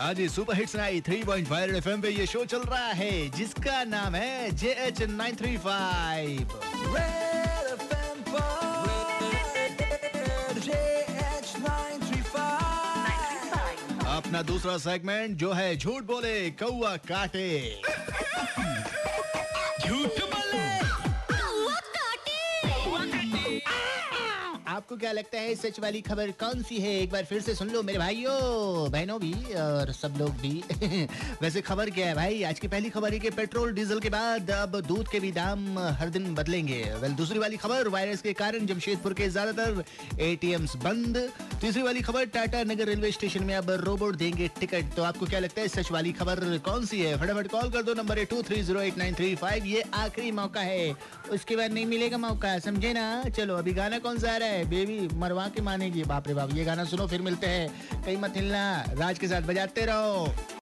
आज super hits night three point five F पे ये शो चल रहा है जिसका नाम है J H nine three five. अपना दूसरा सेगमेंट जो है झूठ बोले कौआ काटे। आपको क्या लगता है सच वाली खबर कौन सी है? एक बार फिर से सुन लो मेरे भाइयों, बहनों भी और सब लोग भी। वैसे खबर क्या है भाई? आज की पहली खबर है कि पेट्रोल, डीजल के बाद अब दूध के भी दाम हर दिन बदलेंगे। वेल, दूसरी वाली खबर, वायरस के कारण जमशेदपुर के ज़्यादातर एटीएम्स बंद। तीसरी वाली खबर, टाटा नगर रेलवे स्टेशन में अब रोबोट देंगे टिकट। तो आपको क्या लगता है सच वाली खबर कौन सी है? फटाफट कॉल कर दो, number two three zero eight nine three five ये आखिरी मौका है। उसके बाद नहीं मिलेगा मौका, समझे ना? चलो, अभी गाना कौन सा आ रहा है? बेबी मरवा के मानेगी। बाप रे बाप, ये गाना सुनो, फिर मिलते हैं। कहीं मत हिलना, राज के साथ बजाते रहो।